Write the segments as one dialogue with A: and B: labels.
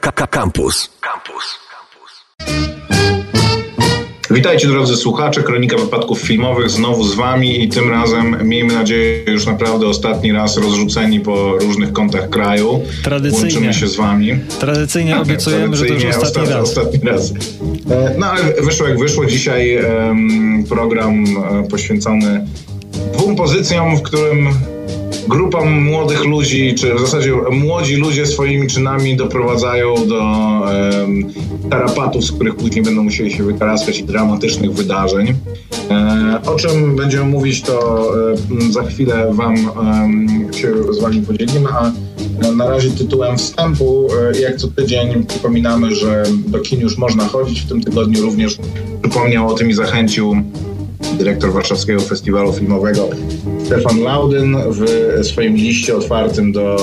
A: Campus. Campus.
B: Witajcie drodzy słuchacze, Kronika Wypadków Filmowych znowu z wami i tym razem miejmy nadzieję już naprawdę ostatni raz rozrzuceni po różnych kątach kraju.
C: Tradycyjnie.
B: Łączymy się z wami.
C: Tradycyjnie obiecujemy, że to już ostatni
B: ostatni,
C: raz.
B: Ostatni raz. E, No ale wyszło jak wyszło. Dzisiaj program e, poświęcony dwóm pozycjom, w którym grupa młodych ludzi, czy w zasadzie młodzi ludzie swoimi czynami doprowadzają do em, tarapatów, z których później będą musieli się wykaraskać i dramatycznych wydarzeń. E, o czym będziemy mówić, to e, za chwilę Wam się z Wami podzielimy, a na razie tytułem wstępu, e, jak co tydzień przypominamy, że do kin już można chodzić. W tym tygodniu również przypomniał o tym i zachęcił dyrektor Warszawskiego Festiwalu Filmowego Stefan Laudyn w swoim liście otwartym do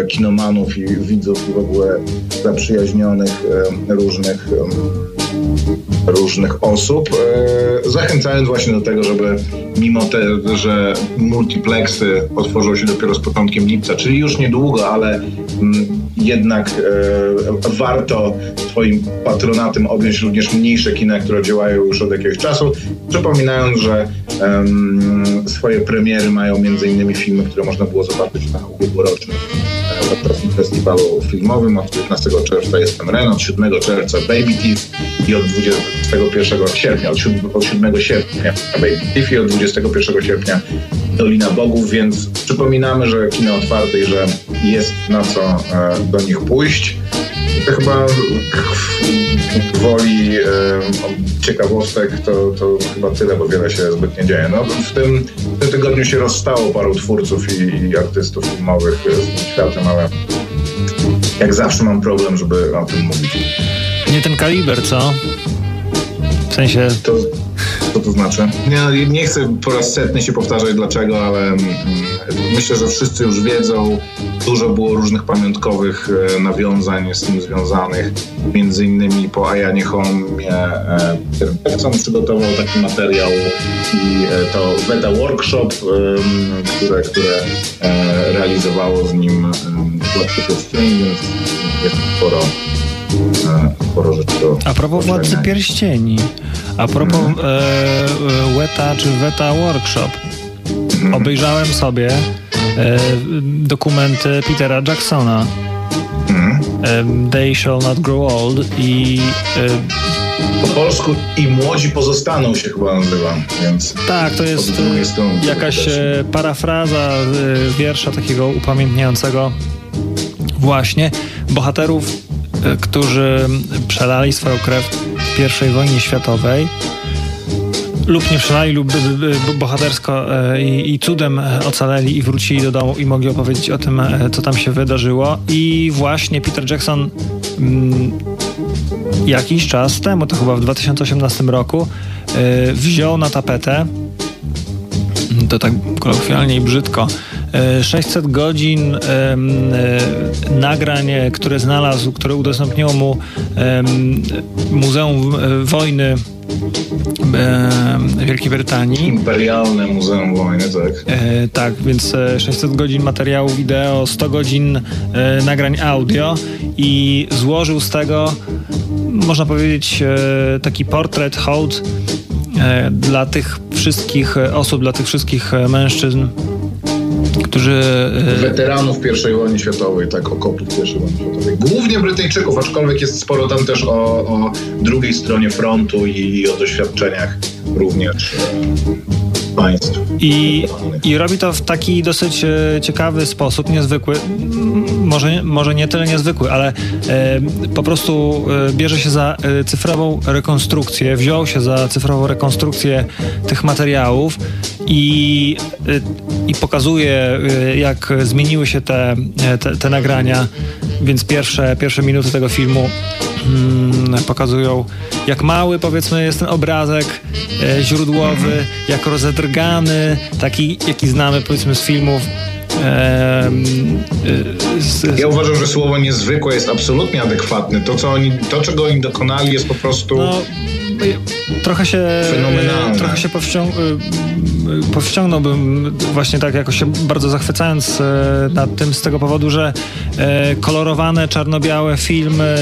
B: e, kinomanów i widzów i w ogóle zaprzyjaźnionych e, różnych e, różnych osób, e, zachęcając właśnie do tego, żeby mimo te, że multiplexy otworzą się dopiero z początkiem lipca, czyli już niedługo, ale mm, jednak e, warto swoim patronatem objąć również mniejsze kina, które działają już od jakiegoś czasu, przypominając, że swoje premiery mają m.in. filmy, które można było zobaczyć na ubiegłorocznym e, Festiwalu Filmowym. Od 19 czerwca jestem Ren, od 7 czerwca Baby Teeth i od 21 sierpnia, od 7, od 7 sierpnia Baby Teeth i od 21 sierpnia Dolina Bogów, więc przypominamy, że kino otwarte i że jest na co e, do nich pójść. To chyba woli e, ciekawostek to, to chyba tyle, bo wiele się zbyt nie dzieje. No, w, tym, w tym tygodniu się rozstało paru twórców i, i artystów filmowych z tym światem, ale jak zawsze mam problem, żeby o tym mówić.
C: Nie ten kaliber, co? W sensie,
B: To, co to znaczy? Nie, nie chcę po raz setny się powtarzać dlaczego, ale mm, myślę, że wszyscy już wiedzą. Dużo było różnych pamiątkowych e, nawiązań z tym związanych. Między innymi po Ajanie Holmie e, Peter Jackson przygotował taki materiał i e, to Weta Workshop, które, które realizowało z nim Władcy Pierścieni, więc jest sporo, sporo rzeczy do
C: a propos Władcy
B: zobaczenia.
C: Pierścieni, a propos e, e, Weta czy Weta Workshop, obejrzałem sobie e, dokumenty Petera Jacksona em, They Shall Not Grow Old i e,
B: Po polsku i młodzi pozostaną się chyba nazywa, więc
C: tak, to jest jakaś
B: też.
C: parafraza wiersza takiego upamiętniającego właśnie bohaterów, którzy przelali swoją krew w I wojnie światowej lub nie przelali, lub bohatersko e, i, i cudem e, ocaleli i wrócili do domu i mogli opowiedzieć o tym, e, co tam się wydarzyło. I właśnie Peter Jackson mm, jakiś czas temu, to chyba w 2018 roku, e, wziął na tapetę to tak kolokwialnie i brzydko. E, 600 godzin em, e, nagrań, e, które znalazł, które udostępniło mu Muzeum e, Wojny Wielkiej Brytanii.
B: imperialne Muzeum Wojny, tak?
C: E, tak, więc e, 600 godzin materiału wideo, 100 godzin e, nagrań audio i złożył z tego, można powiedzieć, e, taki portret, hołd e, dla tych wszystkich e, osób, dla tych wszystkich e, mężczyzn, którzy e,
B: Weteranów I wojny światowej, tak, okopów I wojny światowej. Głównie Brytyjczyków, aczkolwiek jest sporo tam też o, o drugiej stronie frontu i, i o doświadczeniach również państw.
C: I, I robi to w taki dosyć e, ciekawy sposób, niezwykły. Może, może nie tyle niezwykły, ale e, po prostu e, bierze się za cyfrową rekonstrukcję, wziął się za cyfrową rekonstrukcję tych materiałów i, i pokazuje, jak zmieniły się te, te, te nagrania. Więc pierwsze, pierwsze minuty tego filmu mm, pokazują, jak mały powiedzmy jest ten obrazek e, źródłowy, jak rozedrgany, taki jaki znamy powiedzmy z filmów
B: z... Ja uważam, że słowo niezwykłe jest absolutnie adekwatne. To, co oni, to czego oni dokonali jest po prostu... No,
C: trochę się
B: fenomenalne.
C: trochę się powścią, powściągnąłbym właśnie tak jakoś się bardzo zachwycając nad tym z tego powodu, że kolorowane czarno-białe filmy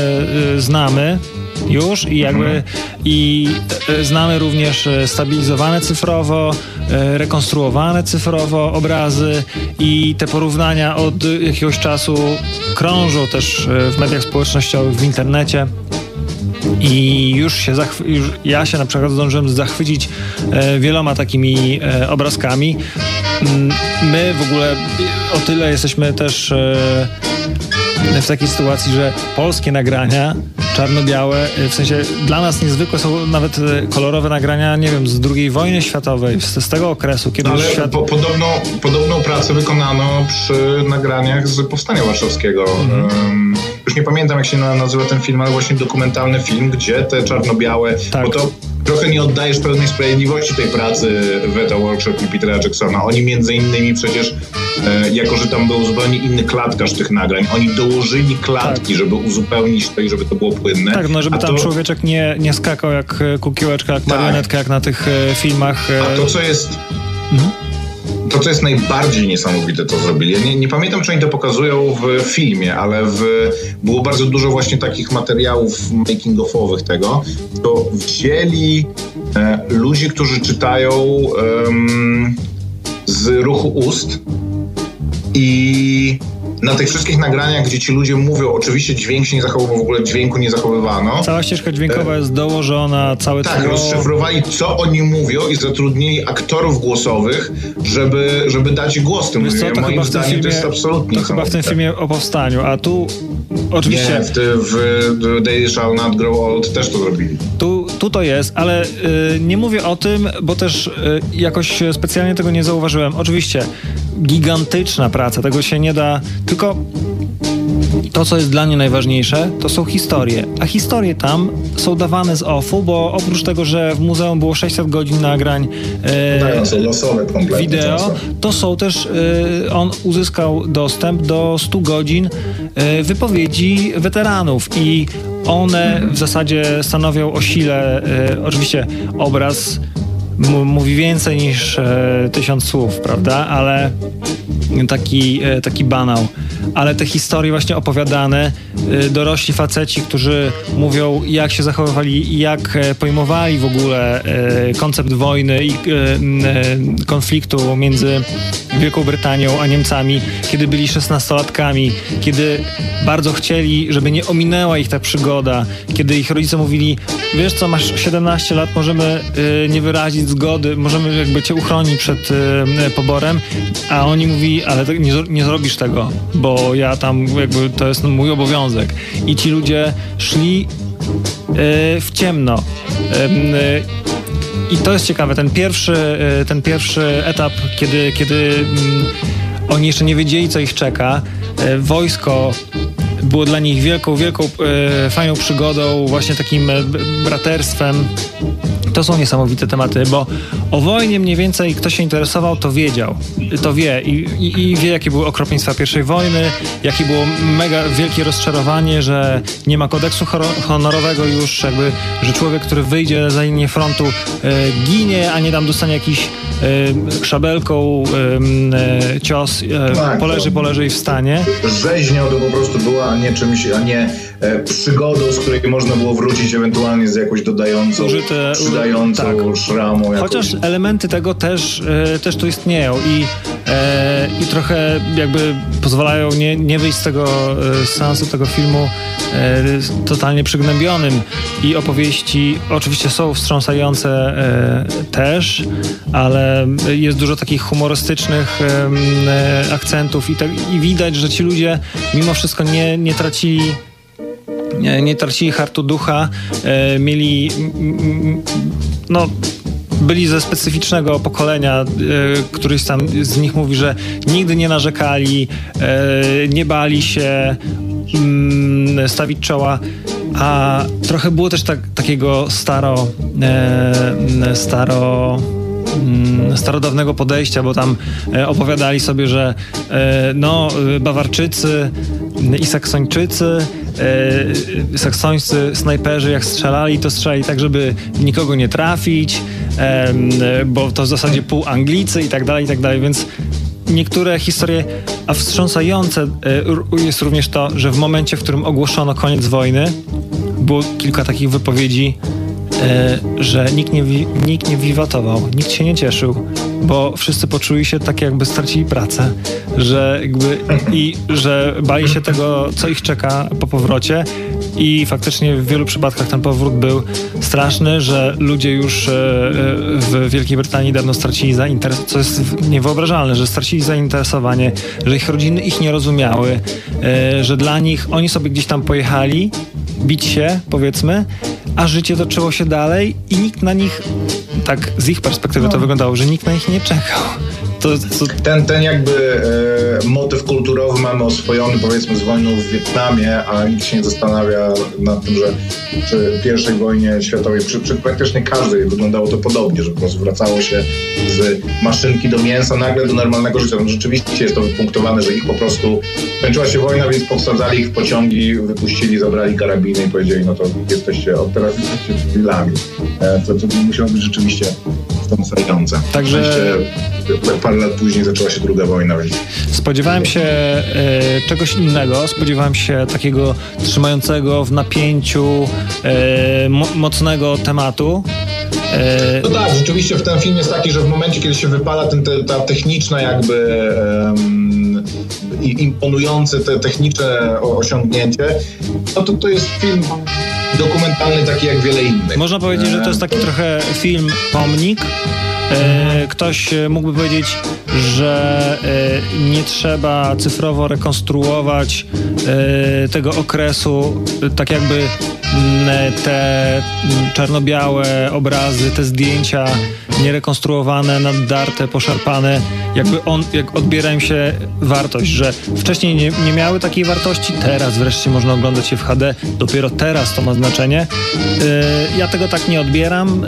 C: znamy już i jakby mhm. i e, znamy również e, stabilizowane cyfrowo, e, rekonstruowane cyfrowo obrazy i te porównania od jakiegoś czasu krążą też w mediach społecznościowych, w internecie. I już się już ja się na przykład zdążyłem zachwycić e, wieloma takimi e, obrazkami. My w ogóle o tyle jesteśmy też e, w takiej sytuacji, że polskie nagrania czarno-białe, w sensie dla nas niezwykłe są nawet e, kolorowe nagrania, nie wiem, z II wojny światowej, z, z tego okresu, kiedy
B: Ale
C: świat...
B: po, podobno, podobną pracę wykonano przy nagraniach z Powstania Warszawskiego. Mhm. już nie pamiętam, jak się nazywa ten film, ale właśnie dokumentalny film, gdzie te czarno-białe, tak. bo to trochę nie oddajesz pełnej sprawiedliwości tej pracy Weta Workshop i Petera Jacksona. Oni między innymi przecież, e, jako że tam był zupełnie inny klatkarz tych nagrań, oni dołożyli klatki, tak. żeby uzupełnić to i żeby to było płynne.
C: Tak, no żeby tam to... człowieczek nie, nie skakał jak e, kukiełeczka, jak tak. marionetka, jak na tych e, filmach.
B: E... A to, co jest... Mhm to, co jest najbardziej niesamowite, to zrobili. Ja nie, nie, pamiętam, czy oni to pokazują w filmie, ale w, było bardzo dużo właśnie takich materiałów making-offowych tego. To wzięli e, ludzi, którzy czytają z ruchu ust i na tych wszystkich nagraniach, gdzie ci ludzie mówią, oczywiście dźwięk się nie zachowywał, w ogóle dźwięku nie zachowywano.
C: Cała ścieżka dźwiękowa jest dołożona, całe
B: Tak, tło... rozszyfrowali, co oni mówią i zatrudnili aktorów głosowych, żeby, żeby dać głos tym ludziom.
C: Moim zdaniem filmie, to jest absolutnie To chyba w tym filmie o powstaniu, a tu oczywiście...
B: Nie, w, w, w They Shall Not Grow Old też to zrobili.
C: Tu, tu to jest, ale y, nie mówię o tym, bo też y, jakoś specjalnie tego nie zauważyłem. Oczywiście gigantyczna praca, tego się nie da tylko to, co jest dla mnie najważniejsze, to są historie. A historie tam są dawane z OFU, bo oprócz tego, że w muzeum było 600 godzin nagrań
B: e,
C: wideo, to są też, e, on uzyskał dostęp do 100 godzin e, wypowiedzi weteranów i one w zasadzie stanowią o sile, e, oczywiście obraz mówi więcej niż e, tysiąc słów, prawda? Ale taki, e, taki banał. Ale te historie właśnie opowiadane, e, dorośli faceci, którzy mówią, jak się zachowywali, jak e, pojmowali w ogóle e, koncept wojny i e, konfliktu między Wielką Brytanią a Niemcami, kiedy byli szesnastolatkami, kiedy bardzo chcieli, żeby nie ominęła ich ta przygoda, kiedy ich rodzice mówili, wiesz co, masz 17 lat, możemy nie wyrazić zgody, możemy jakby cię uchronić przed poborem, a oni mówi, ale nie zrobisz tego, bo ja tam jakby to jest mój obowiązek. I ci ludzie szli e, w ciemno. E, I to jest ciekawe, ten pierwszy, ten pierwszy etap, kiedy, kiedy mm, oni jeszcze nie wiedzieli, co ich czeka. Wojsko było dla nich wielką, wielką, e, fajną przygodą, właśnie takim braterstwem. To są niesamowite tematy, bo o wojnie mniej więcej kto się interesował, to wiedział, to wie i, i, i wie, jakie były okropieństwa pierwszej wojny, jakie było mega wielkie rozczarowanie, że nie ma kodeksu honorowego już, jakby, że człowiek, który wyjdzie za linię frontu e, ginie, a nie tam dostanie jakiś e, szabelką e, cios, tak, poleży, poleży i wstanie.
B: Rzeźnią to po prostu była, a nie czymś, a nie przygodą, z której można było wrócić ewentualnie z jakąś dodającą, Użyte, przydającą tak. szramą.
C: Chociaż elementy tego też, e, też tu istnieją i, e, i trochę jakby pozwalają nie, nie wyjść z tego e, sensu tego filmu e, totalnie przygnębionym i opowieści oczywiście są wstrząsające e, też, ale jest dużo takich humorystycznych akcentów i, tak, i widać, że ci ludzie mimo wszystko nie, nie tracili nie, tracili hartu ducha, e, mieli no byli ze specyficznego pokolenia, e, któryś tam z nich mówi, że nigdy nie narzekali, e, nie bali się mm, stawić czoła, a trochę było też tak, takiego staro, staro mm, starodawnego podejścia, bo tam opowiadali sobie, że no, Bawarczycy i Saksończycy, e, saksońscy snajperzy jak strzelali, to strzelali tak, żeby nikogo nie trafić, bo to w zasadzie pół Anglicy i tak dalej, i tak dalej, więc niektóre historie, a wstrząsające e, jest również to, że w momencie, w którym ogłoszono koniec wojny, było kilka takich wypowiedzi, e, że nikt nie, nikt nie wiwatował, nikt się nie cieszył, bo wszyscy poczuli się tak, jakby stracili pracę, że jakby i że bali się tego, co ich czeka po powrocie. I faktycznie w wielu przypadkach ten powrót był straszny, że ludzie już e, e, w Wielkiej Brytanii dawno stracili zainteresowanie, co jest niewyobrażalne, że stracili zainteresowanie, że ich rodziny ich nie rozumiały, e, że dla nich oni sobie gdzieś tam pojechali bić się, powiedzmy, a życie toczyło się dalej i nikt na nich, tak z ich perspektywy to no. wyglądało, że nikt na nich nie czekał. To,
B: to... Ten, ten jakby e, motyw kulturowy mamy oswojony powiedzmy z wojną w Wietnamie, a nikt się nie zastanawia nad tym, że przy pierwszej wojnie światowej, przy, przy praktycznie każdej wyglądało to podobnie, że po prostu wracało się z maszynki do mięsa nagle do normalnego życia. No, rzeczywiście jest to wypunktowane, że ich po prostu kończyła się wojna, więc powsadzali ich w pociągi, wypuścili, zabrali karabiny i powiedzieli, no to jesteście, od teraz jesteście cywilami. E, to, to musiało być rzeczywiście wstrząsające.
C: Także
B: parę lat później zaczęła się druga wojna.
C: Spodziewałem się e, czegoś innego, spodziewałem się takiego trzymającego w napięciu e, mo mocnego tematu.
B: E... No tak, rzeczywiście w ten film jest taki, że w momencie, kiedy się wypala ten, te, ta techniczna jakby um, imponujące te techniczne osiągnięcie, no to to jest film dokumentalny taki jak wiele innych.
C: Można powiedzieć, że to jest taki trochę film pomnik, E, ktoś e, mógłby powiedzieć, że e, nie trzeba cyfrowo rekonstruować tego okresu, tak jakby te czarno-białe obrazy, te zdjęcia nierekonstruowane, naddarte, poszarpane, jakby on, jak odbiera im się wartość, że wcześniej nie, nie miały takiej wartości, teraz wreszcie można oglądać je w HD, dopiero teraz to ma znaczenie. Ja tego tak nie odbieram Mm,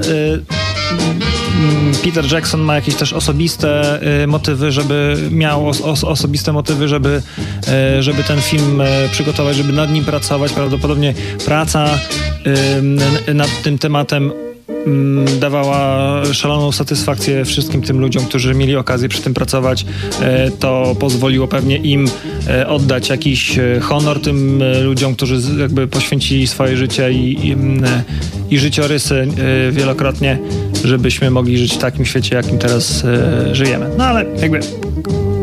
C: Peter Jackson ma jakieś też osobiste y, motywy, żeby miał os osobiste motywy, żeby, y, żeby ten film y, przygotować, żeby nad nim pracować. Prawdopodobnie praca nad tym tematem mm, dawała szaloną satysfakcję wszystkim tym ludziom, którzy mieli okazję przy tym pracować. To pozwoliło pewnie im oddać jakiś honor tym ludziom, którzy jakby poświęcili swoje życie i, i, i życiorysy wielokrotnie żebyśmy mogli żyć w takim świecie, jakim teraz e, żyjemy. No ale jakby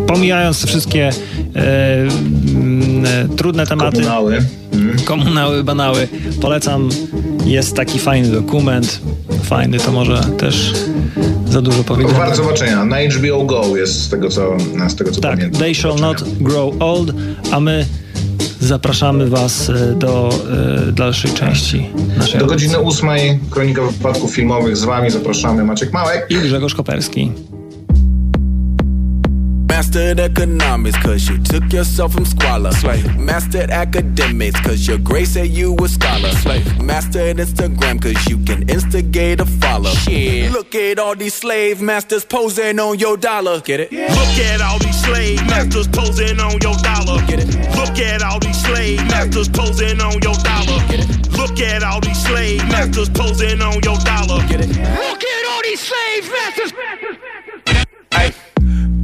C: pomijając te wszystkie e, mm, e, trudne tematy.
B: Komunały.
C: Mm. Komunały, banały. Polecam. Jest taki fajny dokument. Fajny to może też za dużo powiedzieć.
B: Warto zobaczenia. Na HBO Go jest z tego co, z tego, co
C: tak,
B: pamiętam.
C: They Shall Not Grow Old, a my zapraszamy Was e, do e, dalszej części naszej
B: Do godziny ósmej Kronika Wypadków Filmowych z Wami zapraszamy Maciek Małek
C: i Grzegorz Koperski.
D: Mastered economics cause you took yourself from squalor. Slave. Mastered academics cause your grace said you were scholar. Slave. Mastered Instagram cause you can instigate a follow. Shit. Look at all these slave masters posing on your dollar. Get it? Yeah. Look at all these slave masters posing on your dollar. Get it? Look at all these slave masters posing on your dollar. Get it? Look at all these slave masters posing on your dollar. Get it? Look at all these slave masters. Hey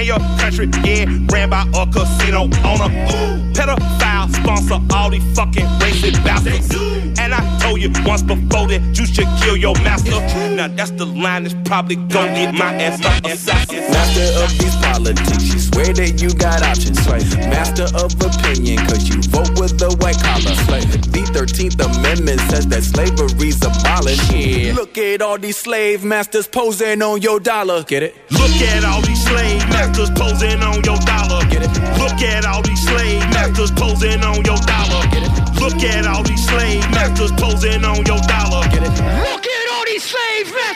D: and your country getting ran by a casino owner. Pedophile sponsor all these fucking racist bastards. And I
E: you once before that you should kill your master. Now that's the line that's probably gonna get my ass up.
D: Master of these politics, you swear that you got options. Master of opinion, cause you vote with the white collar. The 13th Amendment says that slavery's abolished. Yeah. Look at all these slave masters posing on your dollar. Get it?
E: Look at all these slave masters posing on your dollar.
D: Get it?
E: Look at all these slave masters posing on your dollar.
D: Get it?
E: Look at all these slave masters posing on your dollar. Look at all these slave masters.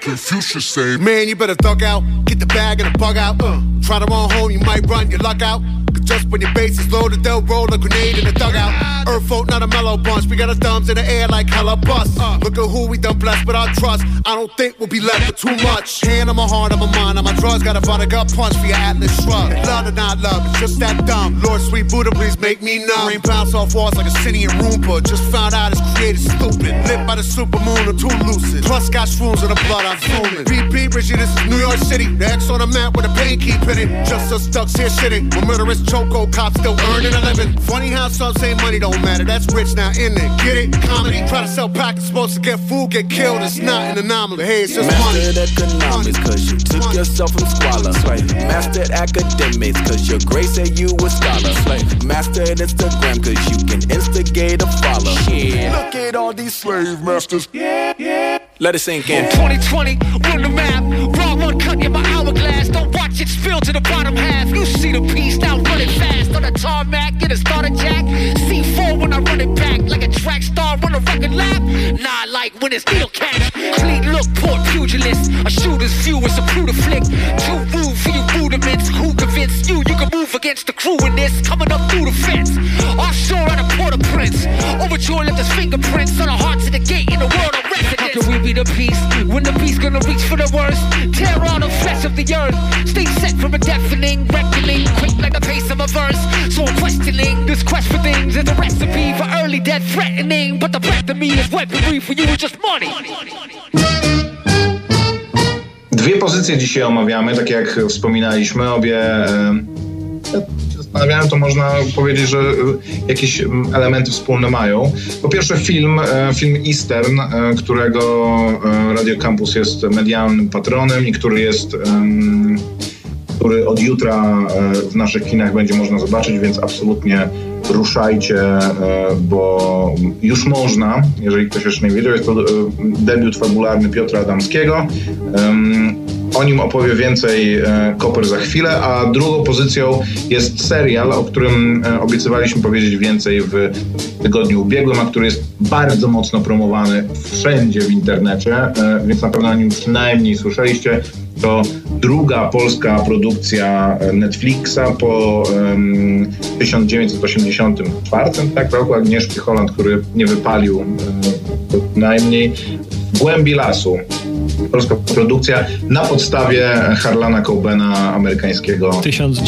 F: Confucius say, Man, you better thug out, get the bag and the bug out. Uh, try to run home, you might run your luck out. Cause just when your base is loaded, they'll roll a grenade in the dugout. Earth folk, not a mellow bunch. We got our thumbs in the air like hella bust. Uh, look at who we done blessed with our trust. I don't think we'll be left with too much. Hand on my heart, on my mind, on my drugs. Got a vodka punch for your Atlas shrug. Love or not love, it's just that dumb. Lord, sweet Buddha, please make me numb. Rain bounce off walls like a city in Roomba. Just found out it's created stupid. Lit by the supermoon, I'm too lucid. Plus got shrooms the blood, I'm zooming. BP, Richie, this is New York City. The X on the map with a pain keep hitting. Just us ducks here shitting. With murderous choco cops still earning a living. Funny how some say money don't matter. That's rich now, in it? Get it? Comedy. Try to sell packets, supposed to get food, get killed. It's not an anomaly. Hey, it's just money.
D: Mastered economics, cause you took yourself from squalor. Mastered academics, cause your grace said you a scholar. Mastered Instagram, cause you can instigate a follow. Yeah.
F: Look at all these slave masters.
D: Let it sink in.
G: 2020, run the map. Wrong one cut in my hourglass. Don't watch it spill to the bottom half. You see the piece now running fast on the tarmac. Get a starter jack. C4 when I run it back. Like a track star run a record lap. Nah, like when it's needle catch. Clean look, port pugilist. A shooter's view is a brutal flick. Too rude for you rudiments. Who convinced you you can move against the crew in this? Coming up through the fence. Offshore at a Port-au-Prince. Overture left his fingerprints on the hearts of the gate in the world of can we be the peace when the beast gonna reach for the worst? Tear all the flesh of the earth. Stay set from a deafening reckoning, quick like the pace of a verse. So I'm questioning this quest for things is a recipe for early death threatening. But the breath of me is weaponry for you is just money.
B: Dwie pozycje dzisiaj omawiamy, tak jak wspominaliśmy, obie. Zastanawiałem, to można powiedzieć, że e, jakieś mm, elementy wspólne mają. Po pierwsze film, e, film Eastern, e, którego e, Radio Campus jest medialnym patronem i który jest który od jutra w naszych kinach będzie można zobaczyć, więc absolutnie ruszajcie, bo już można, jeżeli ktoś jeszcze nie wiedział, jest to debiut fabularny Piotra Adamskiego. O nim opowie więcej e, Koper za chwilę, a drugą pozycją jest serial, o którym e, obiecywaliśmy powiedzieć więcej w tygodniu ubiegłym, a który jest bardzo mocno promowany wszędzie w internecie, e, więc na pewno o nim przynajmniej słyszeliście. To druga polska produkcja Netflixa po em, 1984, tak, roku Agnieszki Holland, który nie wypalił najmniej głębi lasu. Polska produkcja na podstawie Harlana Coubena, amerykańskiego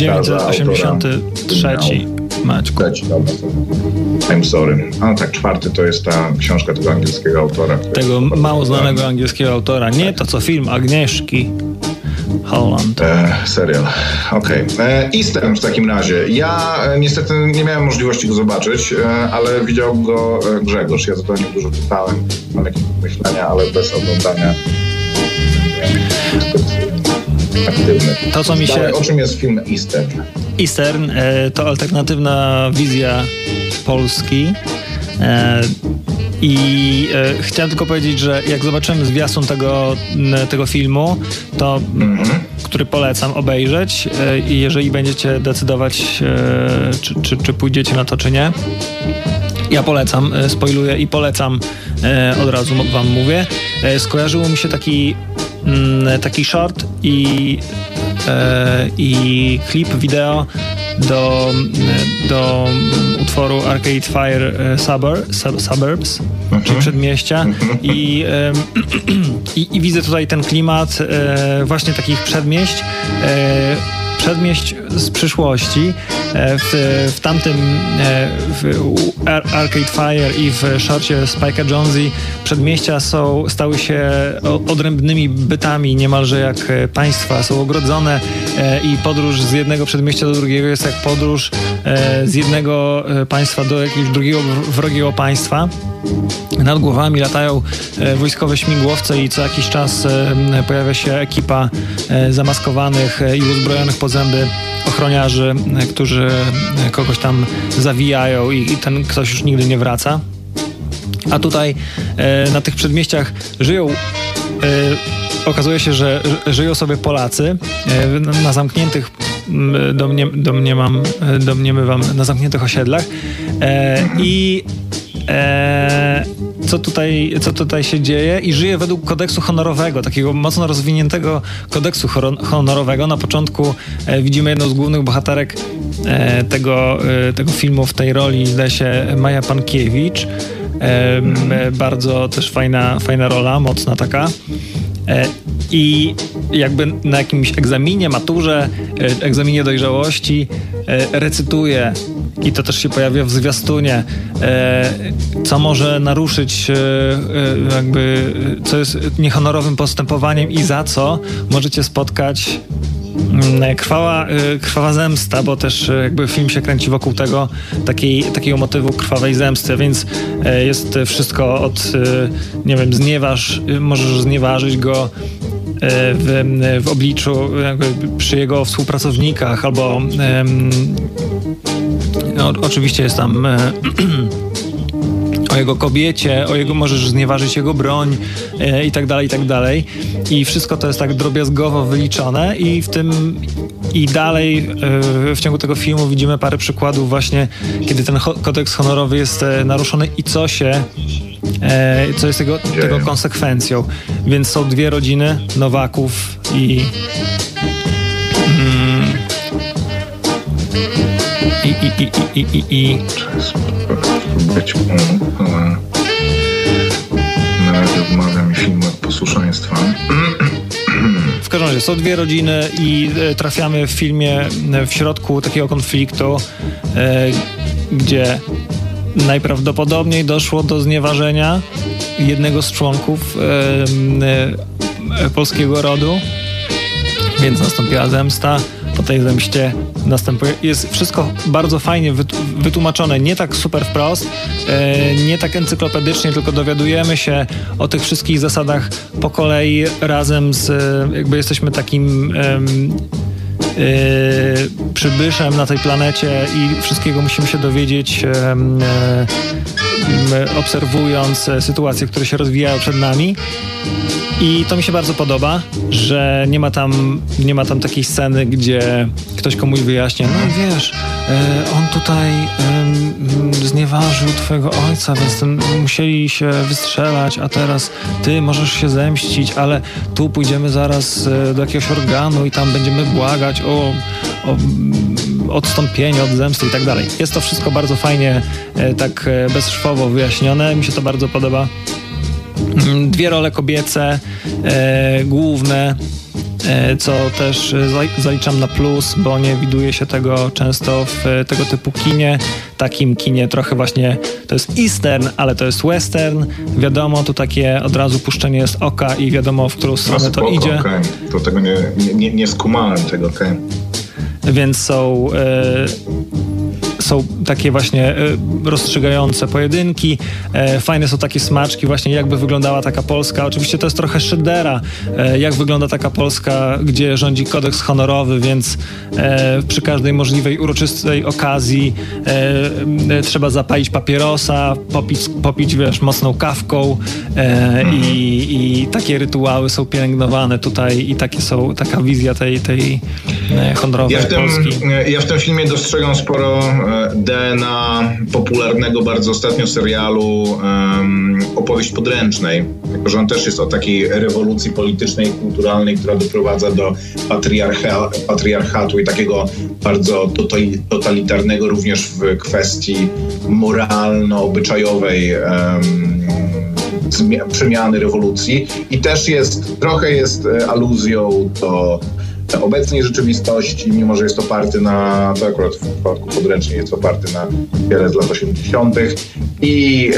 B: raza, autora
C: 1983. Maćku.
B: Trzeci, dobra. I'm sorry. A tak, czwarty to jest ta książka tego angielskiego autora.
C: Tego mało znanego angielskiego autora. Nie to co film Agnieszki Holland.
B: E, serial. Okej. E, Eastern w takim razie. Ja e, niestety nie miałem możliwości go zobaczyć, e, ale widział go e, Grzegorz. Ja za to nie dużo czytałem. Mam jakieś myślenia, ale bez oglądania. Aktywny.
C: To, co mi się-
B: Dalej, O czym jest film Eastern?
C: Eastern e, to alternatywna wizja Polski. E, I e, chciałem tylko powiedzieć, że jak zobaczymy zwiastun tego, tego filmu, to który polecam obejrzeć e, i jeżeli będziecie decydować, e, czy, czy, czy pójdziecie na to, czy nie. Ja polecam, e, spoiluję i polecam, e, od razu wam mówię. E, skojarzyło mi się taki, taki short i, e, i klip wideo do, do utworu Arcade Fire e, Subur, sub, Suburbs, czyli Przedmieścia. I, i, i widzę tutaj ten klimat e, właśnie takich przedmieść. E, przedmieść z przyszłości. E, W, w tamtym e, w Arcade Fire i w szorcie Spike'a Jonzy przedmieścia są, stały się odrębnymi bytami, niemalże jak państwa. Są ogrodzone e, i podróż z jednego przedmieścia do drugiego jest jak podróż z jednego państwa do jakiegoś drugiego wrogiego państwa. Nad głowami latają wojskowe śmigłowce i co jakiś czas pojawia się ekipa zamaskowanych i uzbrojonych po zęby ochroniarzy, którzy kogoś tam zawijają i, i ten ktoś już nigdy nie wraca. A tutaj e, na tych przedmieściach żyją e, okazuje się, że żyją sobie Polacy e, na zamkniętych domnie, domniemam, domniemywam, na zamkniętych osiedlach i e, co, tutaj, co tutaj się dzieje i żyje według kodeksu honorowego, takiego mocno rozwiniętego kodeksu honorowego. Na początku e, widzimy jedną z głównych bohaterek e, tego, e, tego filmu w tej roli, zdaje się Maja Pankiewicz. E, bardzo też fajna, fajna rola, mocna taka. I jakby na jakimś egzaminie, maturze, egzaminie dojrzałości recytuje i to też się pojawia w zwiastunie, e, co może naruszyć e, e, jakby, co jest niehonorowym postępowaniem i za co możecie spotkać mm, Krwawa, krwawa zemsta, bo też jakby film się kręci wokół tego, takiej, takiego motywu krwawej zemsty, więc jest wszystko od, nie wiem, znieważ, możesz znieważyć go w, w obliczu przy jego współpracownikach albo no, oczywiście jest tam e, o jego kobiecie, o jego, możesz znieważyć jego broń e, i tak dalej, i tak dalej. I wszystko to jest tak drobiazgowo wyliczone i w tym i dalej e, w ciągu tego filmu widzimy parę przykładów właśnie, kiedy ten kodeks honorowy jest e, naruszony i co się e, co jest tego, tego konsekwencją. Więc są dwie rodziny Nowaków i mm, i, i, i, i, i, i.
B: Być ale na razie odmawia mi film od posłuszeństwa.
C: W każdym razie są dwie rodziny i e, trafiamy w filmie e, w środku takiego konfliktu, e, gdzie najprawdopodobniej doszło do znieważenia jednego z członków polskiego rodu, więc nastąpiła zemsta po tej zemście następuje. Jest wszystko bardzo fajnie wytłumaczone, nie tak super wprost, e, nie tak encyklopedycznie, tylko dowiadujemy się o tych wszystkich zasadach po kolei razem z, jakby jesteśmy takim e, przybyszem na tej planecie i wszystkiego musimy się dowiedzieć e, obserwując sytuacje, które się rozwijają przed nami. I to mi się bardzo podoba, że nie ma tam, nie ma tam takiej sceny, gdzie ktoś komuś wyjaśnia, no wiesz, e, on tutaj e, znieważył twojego ojca, więc ten, musieli się wystrzelać, a teraz ty możesz się zemścić, ale tu pójdziemy zaraz e, do jakiegoś organu i tam będziemy błagać o, o odstąpienie od zemsty i tak dalej. Jest to wszystko bardzo fajnie, e, tak e, bezszwowo wyjaśnione. Mi się to bardzo podoba. Mm, dwie role kobiece, e, główne, e, co też zaliczam na plus, bo nie widuje się tego często w tego typu kinie. Takim kinie trochę właśnie to jest eastern, ale to jest western. Wiadomo, tu takie od razu puszczenie jest oka i wiadomo, w którą stronę to idzie.
B: Okay. To tego nie, nie, nie skumałem tego, okej.
C: Okay. Więc są e, są takie właśnie e, rozstrzygające pojedynki. E, fajne są takie smaczki, właśnie jakby wyglądała taka Polska. Oczywiście to jest trochę szydera, e, jak wygląda taka Polska, gdzie rządzi kodeks honorowy, więc przy każdej możliwej uroczystej okazji trzeba zapalić papierosa, popić, popić wiesz, mocną kawką i, i takie rytuały są pielęgnowane tutaj i takie są, taka wizja tej, tej honorowej
B: ja w tym,
C: Polski.
B: Ja w tym filmie dostrzegam sporo DNA popularnego bardzo ostatnio serialu um, Opowieść podręcznej, jako że on też jest o takiej rewolucji politycznej i kulturalnej, która doprowadza do patriarcha, patriarchatu i takiego bardzo totalitarnego również w kwestii moralno-obyczajowej um, przemiany rewolucji. I też jest, trochę jest e, aluzją do obecnej rzeczywistości, mimo że jest oparty na, to akurat w przypadku podręcznik jest oparty na wiele z lat 80. I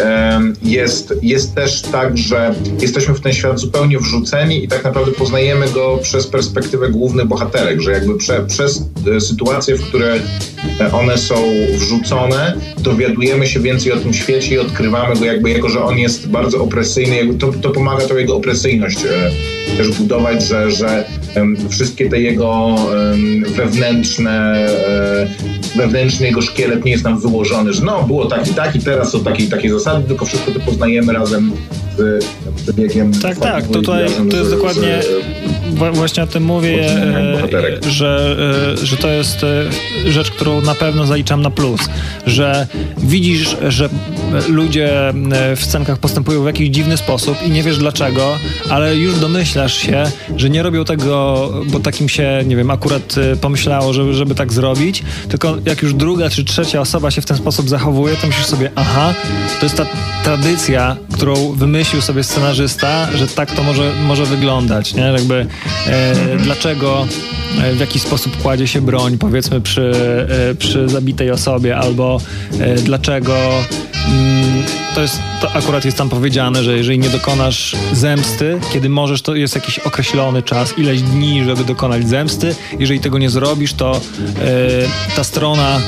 B: jest, jest też tak, że jesteśmy w ten świat zupełnie wrzuceni i tak naprawdę poznajemy go przez perspektywę głównych bohaterek, że jakby prze, przez e, sytuacje, w które e, one są wrzucone, dowiadujemy się więcej o tym świecie i odkrywamy go jakby jako, że on jest bardzo opresyjny, jakby to, to pomaga to jego opresyjność e, też budować, że, że wszystkie te jego wewnętrzne, e, wewnętrzny jego szkielet nie jest nam wyłożony, że no było tak i tak i teraz są takie i takie zasady, tylko wszystko to poznajemy razem z przebiegiem.
C: Tak, tak, tutaj
B: razem
C: to jest
B: z-
C: dokładnie
B: z-
C: Właśnie o tym mówię, e, że, e, że to jest rzecz, którą na pewno zaliczam na plus, że widzisz, że ludzie e, w scenkach postępują w jakiś dziwny sposób i nie wiesz dlaczego, ale już domyślasz się, że nie robią tego, bo takim się, nie wiem, akurat e, pomyślało, żeby, żeby tak zrobić, tylko jak już druga czy trzecia osoba się w ten sposób zachowuje, to myślisz sobie, aha, to jest ta tradycja, którą wymyślił sobie scenarzysta, że tak to może, może wyglądać, nie? Jakby e, dlaczego e, w jaki sposób kładzie się broń, powiedzmy przy, e, przy zabitej osobie, albo e, dlaczego mm, to jest, to akurat jest tam powiedziane, że jeżeli nie dokonasz zemsty, kiedy możesz, to jest jakiś określony czas, ileś dni, żeby dokonać zemsty. Jeżeli tego nie zrobisz, to e, ta strona,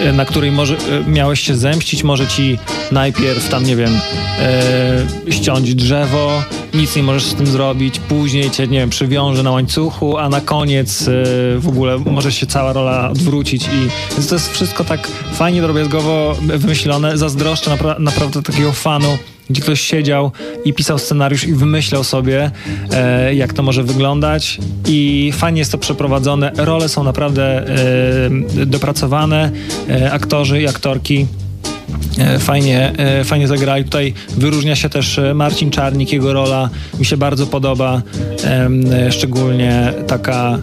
C: e, na której może, e, miałeś się zemścić, może ci najpierw tam, nie wiem, e, ściąć drzewo, nic nie możesz z tym zrobić, później cię, nie wiem, przywiąże na łańcuchu, a na koniec e, w ogóle może się cała rola odwrócić i więc to jest wszystko tak fajnie drobiazgowo wymyślone. Zazdroszczę napra- naprawdę takiego fanu gdzie ktoś siedział i pisał scenariusz i wymyślał sobie, e, jak to może wyglądać. I fajnie jest to przeprowadzone. Role są naprawdę e, dopracowane. E, aktorzy i aktorki e, fajnie, e, fajnie zagrali. Tutaj wyróżnia się też e, Marcin Czarnik, jego rola mi się bardzo podoba. Szczególnie taka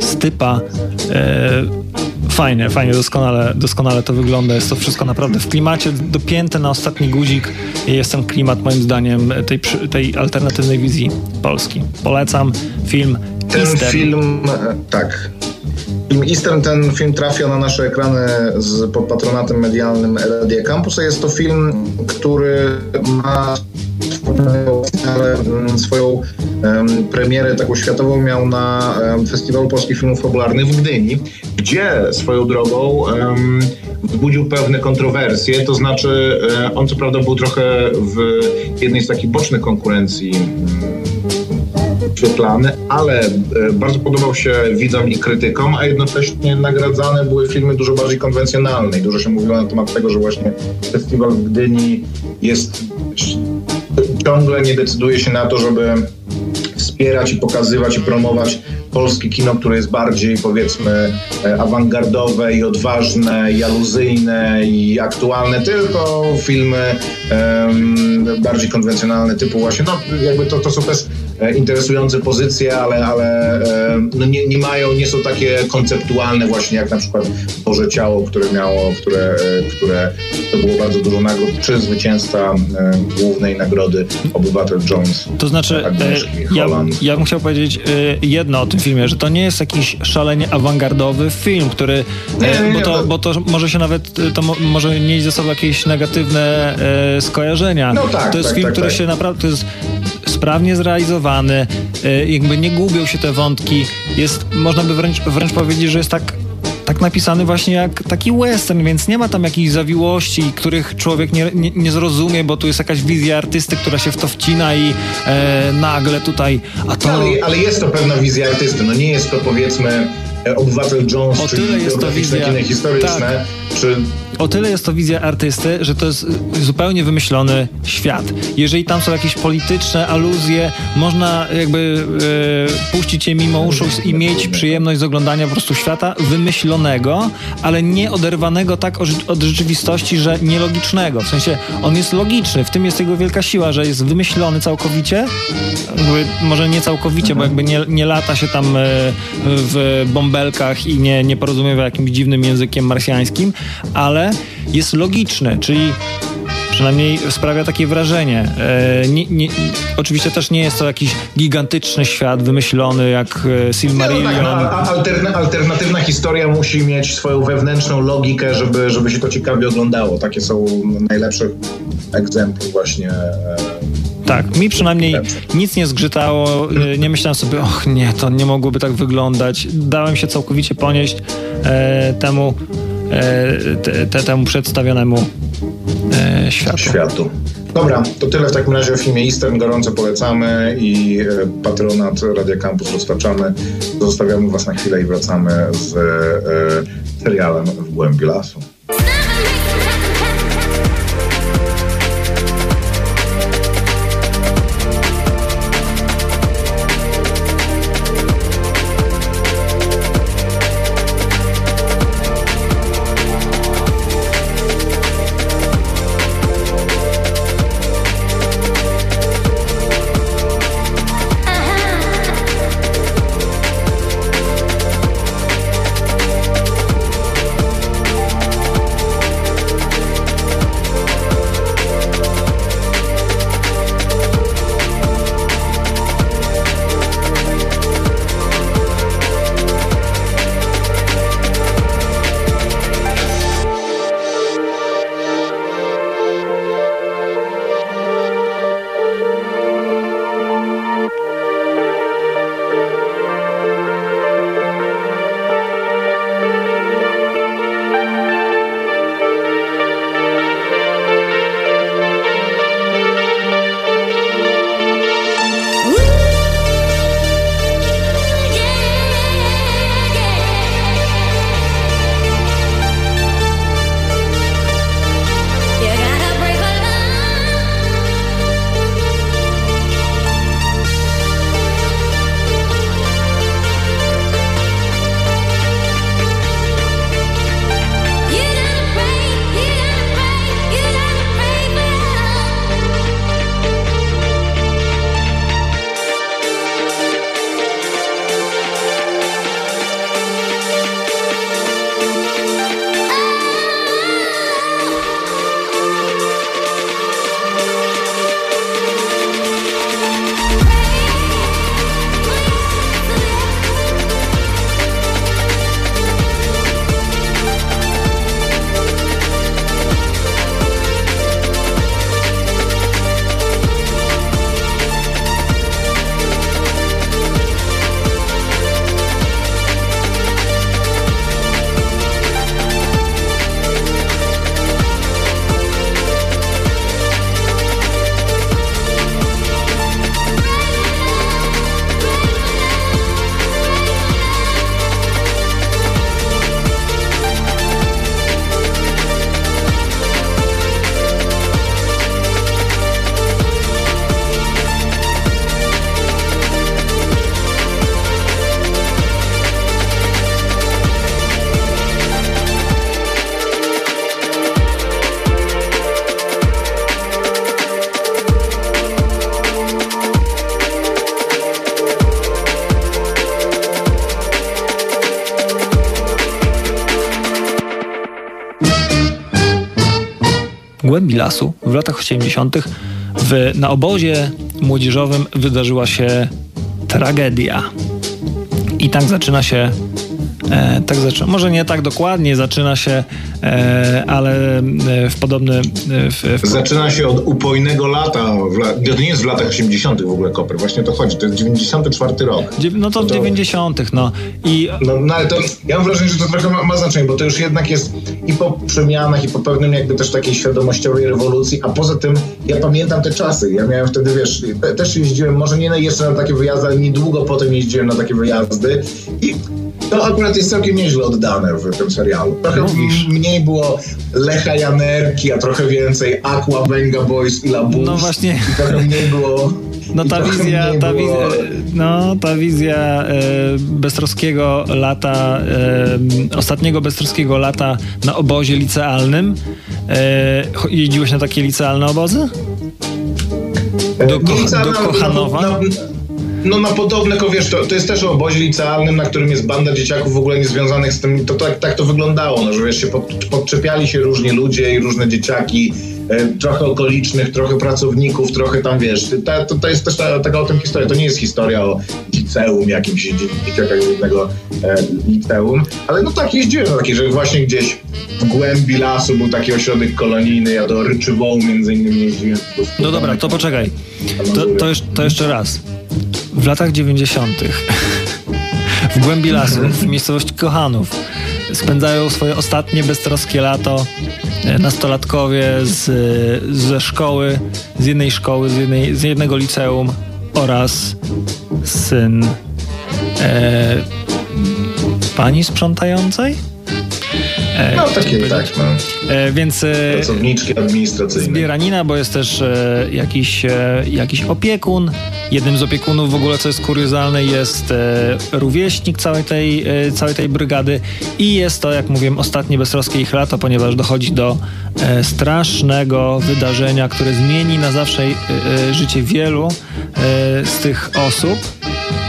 C: stypa. Fajnie, fajnie, doskonale, doskonale to wygląda. Jest to wszystko naprawdę w klimacie dopięte na ostatni guzik. Jest ten klimat, moim zdaniem, tej, tej alternatywnej wizji Polski. Polecam film
B: Ten
C: Eastern.
B: film, tak. Film Eastern, ten film trafia na nasze ekrany z, pod patronatem medialnym LD Campus. a Jest to film, który ma swoją em, premierę taką światową miał na Festiwalu Polskich Filmów Fabularnych w Gdyni, gdzie swoją drogą wzbudził pewne kontrowersje, to znaczy e, on co prawda był trochę w jednej z takich bocznych konkurencji mm, wyświetlany, ale e, bardzo podobał się widzom i krytykom, a jednocześnie nagradzane były filmy dużo bardziej konwencjonalne. I dużo się mówiło na temat tego, że właśnie festiwal w Gdyni jest ciągle nie decyduje się na to, żeby wspierać i pokazywać i promować polskie kino, które jest bardziej powiedzmy e, awangardowe i odważne i aluzyjne i aktualne, tylko filmy em, bardziej konwencjonalne typu właśnie, no jakby to, to są też e, interesujące pozycje, ale, ale no nie, nie mają, nie są takie konceptualne właśnie jak na przykład Boże Ciało, które miało, które, e, które to było bardzo dużo nagród, czy zwycięzca głównej nagrody Obywatel Jones.
C: To znaczy,
B: Agnieszki
C: ja, ja bym chciał powiedzieć jedno o tym filmie, że to nie jest jakiś szalenie awangardowy film, który,
B: Nie,
C: e,
B: nie,
C: bo, to, bo to może się nawet, e, to mo, może nieść ze sobą jakieś negatywne e, skojarzenia.
B: No tak,
C: to jest
B: tak,
C: film,
B: tak,
C: który
B: tak.
C: się naprawdę, to jest sprawnie zrealizowany, e, jakby nie gubią się te wątki, jest, można by wręcz, wręcz powiedzieć, że jest tak tak napisany właśnie jak taki western, więc nie ma tam jakichś zawiłości, których człowiek nie, nie, nie zrozumie, bo tu jest jakaś wizja artysty, która się w to wcina i e, nagle tutaj, a to...
B: Ale, ale jest to pewna wizja artysty. No nie jest to powiedzmy e, Obywatel Jones,
C: O
B: czyli
C: tyle jest to wizja-
B: kino historyczne, czy
C: O tyle jest to wizja artysty, że to jest y, zupełnie wymyślony świat. Jeżeli tam są jakieś polityczne aluzje, można jakby e, puścić je mimo uszu i mieć przyjemność z oglądania po prostu świata wymyślonego, ale nie oderwanego tak od rzeczywistości, że nielogicznego. W sensie on jest logiczny, w tym jest jego wielka siła, że jest wymyślony całkowicie, jakby, może nie całkowicie, bo jakby nie, nie lata się tam e, w bąbelkach i nie, nie porozumiewa jakimś dziwnym językiem marsjańskim, ale jest logiczny, czyli Przynajmniej sprawia takie wrażenie. E, nie, nie, oczywiście też nie jest to jakiś gigantyczny świat wymyślony jak e, Silmarillion.
B: No, tak, alterna, alternatywna historia musi mieć swoją wewnętrzną logikę, żeby, żeby się to ciekawie oglądało. Takie są najlepsze egzempły właśnie. e,
C: Tak, mi przynajmniej nic nie zgrzytało. e, Nie myślałem sobie, och nie, to nie mogłoby tak wyglądać. Dałem się całkowicie ponieść e, temu, te, te, temu przedstawionemu e, światu.
B: światu. Dobra, to tyle w takim razie o filmie Eastern. Gorąco polecamy i e, patronat Radia Campus roztaczamy. Zostawiamy Was na chwilę i wracamy z e, serialem W głębi lasu.
C: Głębi lasu w latach 80. W, na obozie młodzieżowym wydarzyła się tragedia. I tak zaczyna się. E, tak zaczyna, może nie tak dokładnie zaczyna się, e, ale e, w podobny. E, w, w,
B: Zaczyna się od upojnego lata. W. To nie jest w latach 80. w ogóle Koper. Właśnie to chodzi. To jest 94 rok.
C: no to w 90. No. I
B: No, no ale to ja mam wrażenie, że to trochę ma, ma znaczenie, bo to już jednak jest i po przemianach, i po pewnym jakby też takiej świadomościowej rewolucji, a poza tym ja pamiętam te czasy. Ja miałem wtedy, wiesz, te, też jeździłem, może nie jeszcze na takie wyjazdy, ale niedługo potem jeździłem na takie wyjazdy i to akurat jest całkiem nieźle oddane w tym serialu. Trochę m- mniej było Lecha Janerki, a trochę więcej Aqua, Venga Boys i Labus.
C: No właśnie.
B: I trochę mniej było...
C: No ta wizja, ta wizja, no, ta wizja e, beztroskiego lata, e, ostatniego beztroskiego lata na obozie licealnym. E, jeździłeś na takie licealne obozy? Do, Ko- do
B: no,
C: Kochanowa?
B: No, no na podobne, tylko wiesz, to, to jest też o obozie licealnym, na którym jest banda dzieciaków w ogóle niezwiązanych z tym, to tak, tak to wyglądało, no, że wiesz, się pod, podczepiali się różni ludzie i różne dzieciaki e, trochę okolicznych, trochę pracowników, trochę tam, wiesz, to, to, to jest też ta, taka o tym historia. To nie jest historia o liceum jakimś, dzieciakach jednego e, liceum, ale no tak, jeździłem na takie, że właśnie gdzieś w głębi lasu był taki ośrodek kolonijny, ja do Ryczywołu między innymi jeździłem.
C: No dobra, to poczekaj. To, to, to jeszcze raz. W latach 90. w głębi lasu, w miejscowości Kochanów, spędzają swoje ostatnie beztroskie lato e, nastolatkowie z, ze szkoły, z jednej szkoły, z, jednej, z jednego liceum oraz syn e, pani sprzątającej?
B: E, no takiej, tak. No.
C: E, więc... E,
B: Pracowniczki administracyjne.
C: Zbieranina, bo jest też e, jakiś, e, jakiś opiekun. Jednym z opiekunów w ogóle, co jest kuriozalne, jest e, rówieśnik całej tej, całej tej brygady i jest to, jak mówiłem, ostatnie beztroskie ich lato, ponieważ dochodzi do strasznego wydarzenia, które zmieni na zawsze życie wielu z tych osób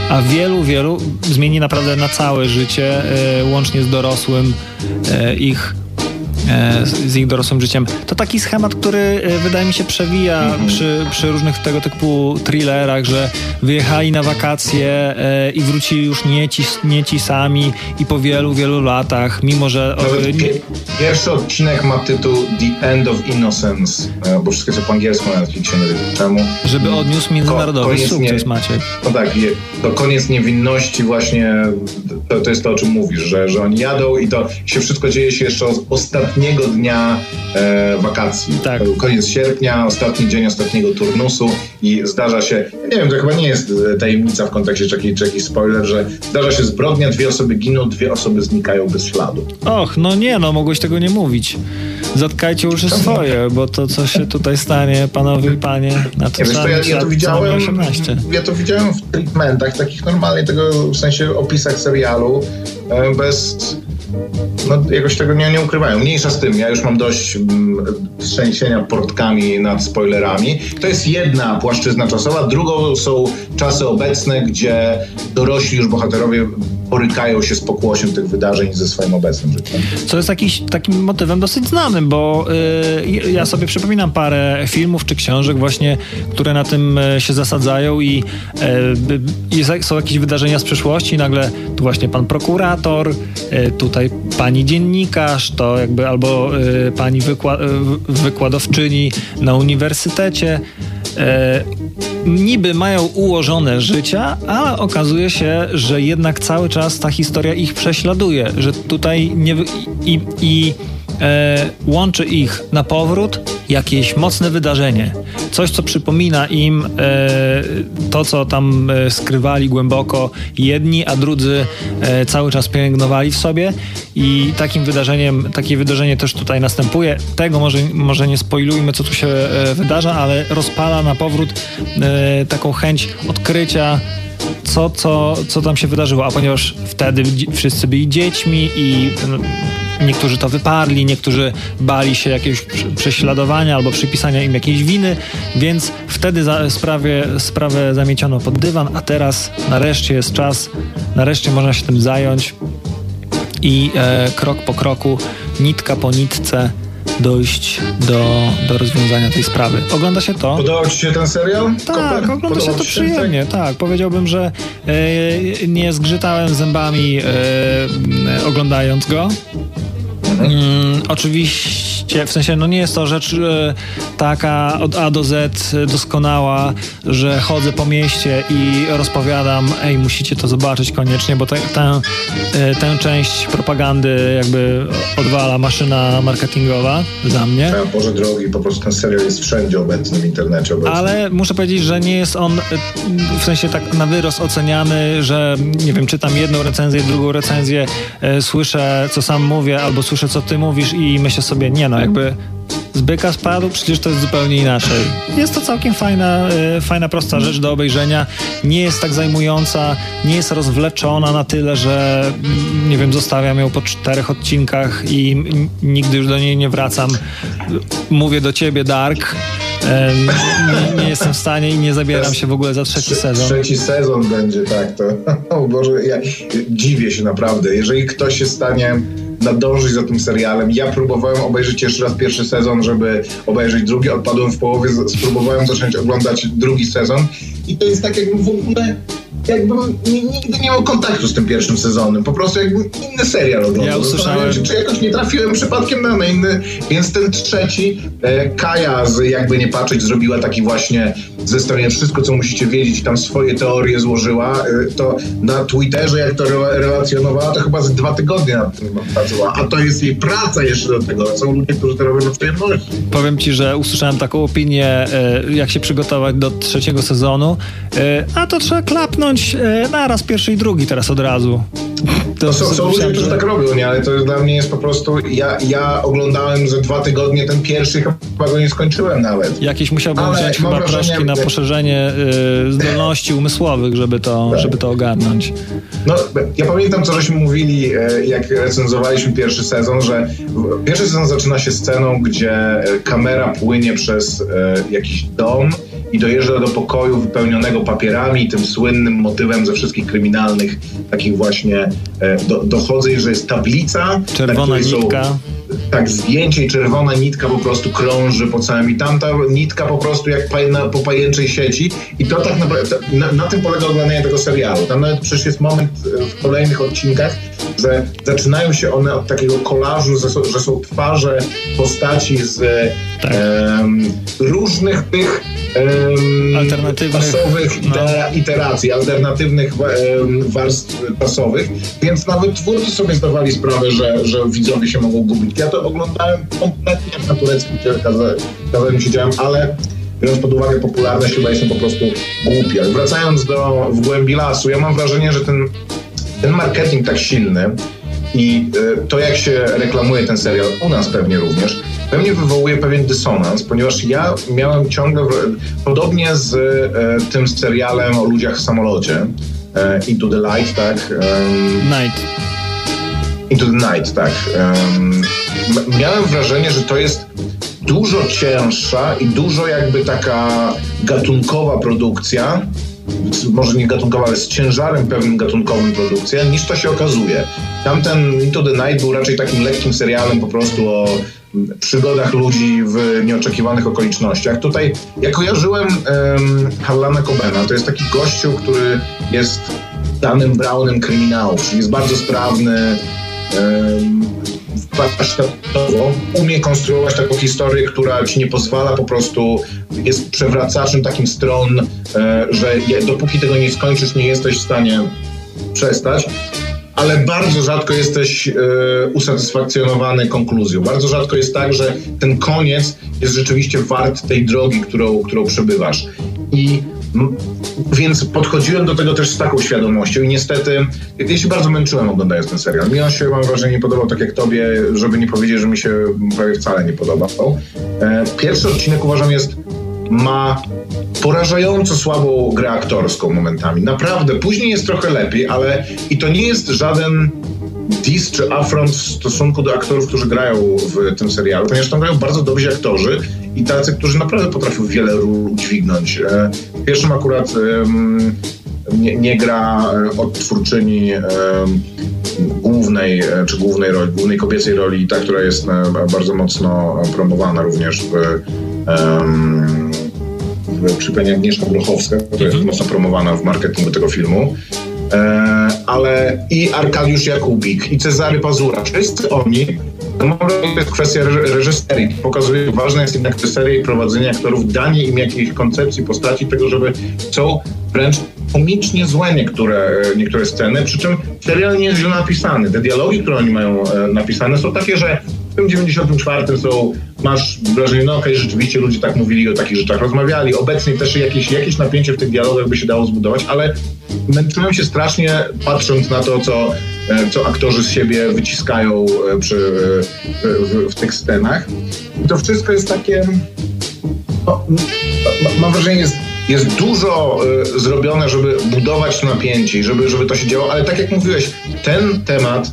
C: a wielu, wielu zmieni naprawdę na całe życie, łącznie z dorosłym ich E, z ich dorosłym życiem. To taki schemat, który e, wydaje mi się przewija mhm. przy, przy różnych tego typu thrillerach, że wyjechali na wakacje e, i wrócili już nie ci, nie ci sami i po wielu, wielu latach, mimo że...
B: Pierwszy odcinek ma tytuł The End of Innocence, bo wszystko jest po angielsku na Netflixie, czemu.
C: Żeby odniósł międzynarodowy Ko sukces, nie, Maciek.
B: No tak, to koniec niewinności właśnie, to, to jest to, o czym mówisz, że, że oni jadą i to się wszystko dzieje się jeszcze ostatnio ostatniego dnia e, wakacji. Tak. Koniec sierpnia, ostatni dzień ostatniego turnusu i zdarza się, nie wiem, to chyba nie jest tajemnica w kontekście czy jakiś, czy jakiś spoiler, że zdarza się zbrodnia, dwie osoby giną, dwie osoby znikają bez śladu.
C: Och, no nie, no mogłeś tego nie mówić. Zatkajcie uszy swoje, bo to, co się tutaj stanie, panowie i panie, na to,
B: nie, ja, ja, to widziałem, ja to widziałem w treatmentach, takich normalnie tego, w sensie opisach serialu, e, bez no, jakoś tego nie, nie ukrywają. Mniejsza z tym, ja już mam dość mm, trzęsienia portkami nad spoilerami. To jest jedna płaszczyzna czasowa, drugą są czasy obecne, gdzie dorośli już bohaterowie borykają się z pokłosiem tych wydarzeń ze swoim obecnym życiem.
C: Co jest jakiś, takim motywem dosyć znanym, bo yy, ja sobie przypominam parę filmów czy książek właśnie, które na tym y, się zasadzają i yy, są jakieś wydarzenia z przeszłości nagle tu właśnie pan prokurator, yy, tutaj pani dziennikarz, to jakby albo pani wykła wykładowczyni na uniwersytecie niby mają ułożone życia, ale okazuje się, że jednak cały czas ta historia ich prześladuje, że tutaj nie i, i e, łączy ich na powrót jakieś mocne wydarzenie. Coś, co przypomina im e, to, co tam e, skrywali głęboko jedni, a drudzy e, cały czas pielęgnowali w sobie. I takim wydarzeniem, takie wydarzenie też tutaj następuje. Tego może, może nie spoilujmy, co tu się e, wydarza, ale rozpala na powrót e, taką chęć odkrycia co, co, co tam się wydarzyło, a ponieważ wtedy wszyscy byli dziećmi i no, niektórzy to wyparli, niektórzy bali się jakiegoś prześladowania albo przypisania im jakiejś winy, więc wtedy za, sprawie, sprawę zamieciono pod dywan, a teraz nareszcie jest czas, nareszcie można się tym zająć i e, krok po kroku, nitka po nitce dojść do, do rozwiązania tej sprawy. Ogląda się to.
B: Podobał Ci się ten serial?
C: Tak, Koper? ogląda się to przyjemnie, tak. Powiedziałbym, że e, nie zgrzytałem zębami e, oglądając go. Mm, oczywiście, w sensie, no nie jest to rzecz e, taka od A do Z doskonała, że chodzę po mieście i rozpowiadam, ej, musicie to zobaczyć koniecznie, bo te, tę, e, tę część propagandy jakby odwala maszyna marketingowa za mnie.
B: Ja, Boże drogi, po prostu ten serial jest wszędzie obecny w internecie. Obecny.
C: Ale muszę powiedzieć, że nie jest on e, w sensie tak na wyrost oceniany, że nie wiem, czytam jedną recenzję, drugą recenzję, e, słyszę, co sam mówię, albo słyszę, co ty mówisz i myślę sobie, nie no, jakby z byka spadł, przecież to jest zupełnie inaczej. Jest to całkiem fajna, y, fajna, prosta rzecz do obejrzenia. Nie jest tak zajmująca, nie jest rozwleczona na tyle, że mm, nie wiem, zostawiam ją po czterech odcinkach i nigdy już do niej nie wracam. Mówię do ciebie, Dark. Nie, nie, jestem w stanie i nie zabieram się w ogóle za trzeci sezon.
B: Trzeci sezon będzie, tak. To, o Boże, ja dziwię się naprawdę. Jeżeli ktoś się stanie nadążyć za tym serialem. Ja próbowałem obejrzeć jeszcze raz pierwszy sezon, żeby obejrzeć drugi, odpadłem w połowie, spróbowałem zacząć oglądać drugi sezon i to jest tak jakbym w ogóle jakbym ni- nigdy nie miał kontaktu z tym pierwszym sezonem. Po prostu jakbym inny serial oglądał.
C: Ja usłyszałem-
B: się, czy jakoś nie trafiłem przypadkiem na inny, więc ten trzeci, e, Kaja z jakby nie patrzeć zrobiła taki właśnie zestawienie wszystko, co musicie wiedzieć, tam swoje teorie złożyła, e, to na Twitterze jak to re- relacjonowała, to chyba z dwa tygodnie nad tym pracowała, a to jest jej praca jeszcze do tego, są ludzie, którzy to robią na przyjemności.
C: Powiem ci, że usłyszałem taką opinię, e, jak się przygotować do trzeciego sezonu, e, a to trzeba klapnąć e, naraz pierwszy i drugi teraz od razu.
B: To są, są ludzie, którzy tak robią, nie? Ale to dla mnie jest po prostu. Ja, ja oglądałem za dwa tygodnie ten pierwszy, chyba go nie skończyłem nawet.
C: Jakieś musiałbym
B: Ale
C: wziąć chyba proszki na poszerzenie y, zdolności umysłowych, żeby to,
B: Tak.
C: żeby to ogarnąć.
B: No, ja pamiętam, co żeśmy mówili, e, jak recenzowaliśmy pierwszy sezon, że pierwszy sezon zaczyna się sceną, gdzie e, kamera płynie przez e, jakiś dom i dojeżdża do pokoju wypełnionego papierami, tym słynnym motywem ze wszystkich kryminalnych, takich właśnie e, do, dochodzę, że jest tablica. na
C: Czerwona
B: której są-
C: nitka.
B: tak, zdjęcie i czerwona nitka po prostu krąży po całym i tamta nitka po prostu jak pa, na, po pajęczej sieci i to tak naprawdę, na, na tym polega oglądanie tego serialu. Tam nawet przecież jest moment e, w kolejnych odcinkach, że zaczynają się one od takiego kolażu, że są, że są twarze postaci z
C: Tak.
B: różnych tych
C: Alternatywnych,
B: czasowych
C: no.
B: ite- iteracji, alternatywnych warstw czasowych, więc nawet twórcy sobie zdawali sprawę, że, że widzowie się mogą gubić. Ja to oglądałem kompletnie jak na tureckim kaza- kazaniu siedziałem, ale biorąc pod uwagę popularność, chyba jestem po prostu głupi. Ale wracając do w głębi lasu, ja mam wrażenie, że ten, ten marketing tak silny i e, to, jak się reklamuje ten serial, u nas pewnie również, we mnie wywołuje pewien dysonans, ponieważ ja miałem ciągle, podobnie z e, tym serialem o ludziach w samolocie, e, Into the Light, tak? em,
C: Night.
B: Into the Night, tak. Miałem wrażenie, że to jest dużo cięższa i dużo jakby taka gatunkowa produkcja, może nie gatunkowa, ale z ciężarem pewnym gatunkowym produkcja, niż to się okazuje. Tamten Into the Night był raczej takim lekkim serialem po prostu o przygodach ludzi w nieoczekiwanych okolicznościach. Tutaj ja kojarzyłem um, Harlana Cobena, to jest taki gościu, który jest danym Brownem kryminałów, czyli jest bardzo sprawny, warsztatowo umie konstruować taką historię, która ci nie pozwala po prostu, jest przewracaczem takim stron, e, że dopóki tego nie skończysz, nie jesteś w stanie przestać. Ale bardzo rzadko jesteś e, usatysfakcjonowany konkluzją. Bardzo rzadko jest tak, że ten koniec jest rzeczywiście wart tej drogi, którą, którą przebywasz. I więc podchodziłem do tego też z taką świadomością i niestety ja się bardzo męczyłem oglądając ten serial. Mi on się, mam wrażenie, nie podobał tak jak tobie, żeby nie powiedzieć, że mi się prawie wcale nie podobał. E, Pierwszy odcinek uważam jest ma porażająco słabą grę aktorską momentami. Naprawdę, później jest trochę lepiej, ale i to nie jest żaden diss czy affront w stosunku do aktorów, którzy grają w tym serialu, ponieważ tam grają bardzo dobrzy aktorzy i tacy, którzy naprawdę potrafią wiele ról udźwignąć. E, W pierwszym akurat em, nie, nie gra e, odtwórczyni em, głównej, e, czy głównej roli, głównej kobiecej roli, ta, która jest e, bardzo mocno promowana również w, w przy pani Agnieszka Grochowska, która jest mocno promowana w marketingu tego filmu. E, ale i Arkadiusz Jakubik, i Cezary Pazura, wszyscy oni, to może to jest kwestia reż- reżyserii. Pokazuje, że ważna jest jednak reżyseria i prowadzenie aktorów, danie im jakiejś koncepcji postaci, tego, żeby są wręcz komicznie złe niektóre, e, niektóre sceny, przy czym serial nie jest źle napisany. Te dialogi, które oni mają e, napisane są takie, że w tym 94 są, masz wrażenie, no okej, rzeczywiście ludzie tak mówili, o takich rzeczach rozmawiali. Obecnie też jakieś, jakieś napięcie w tych dialogach by się dało zbudować, ale męczyłem się strasznie patrząc na to, co, e, co aktorzy z siebie wyciskają e, przy, e, w, w tych scenach. I to wszystko jest takie... No, ma- mam wrażenie, jest, jest dużo e, zrobione, żeby budować to napięcie żeby, żeby to się działo, ale tak jak mówiłeś, ten temat,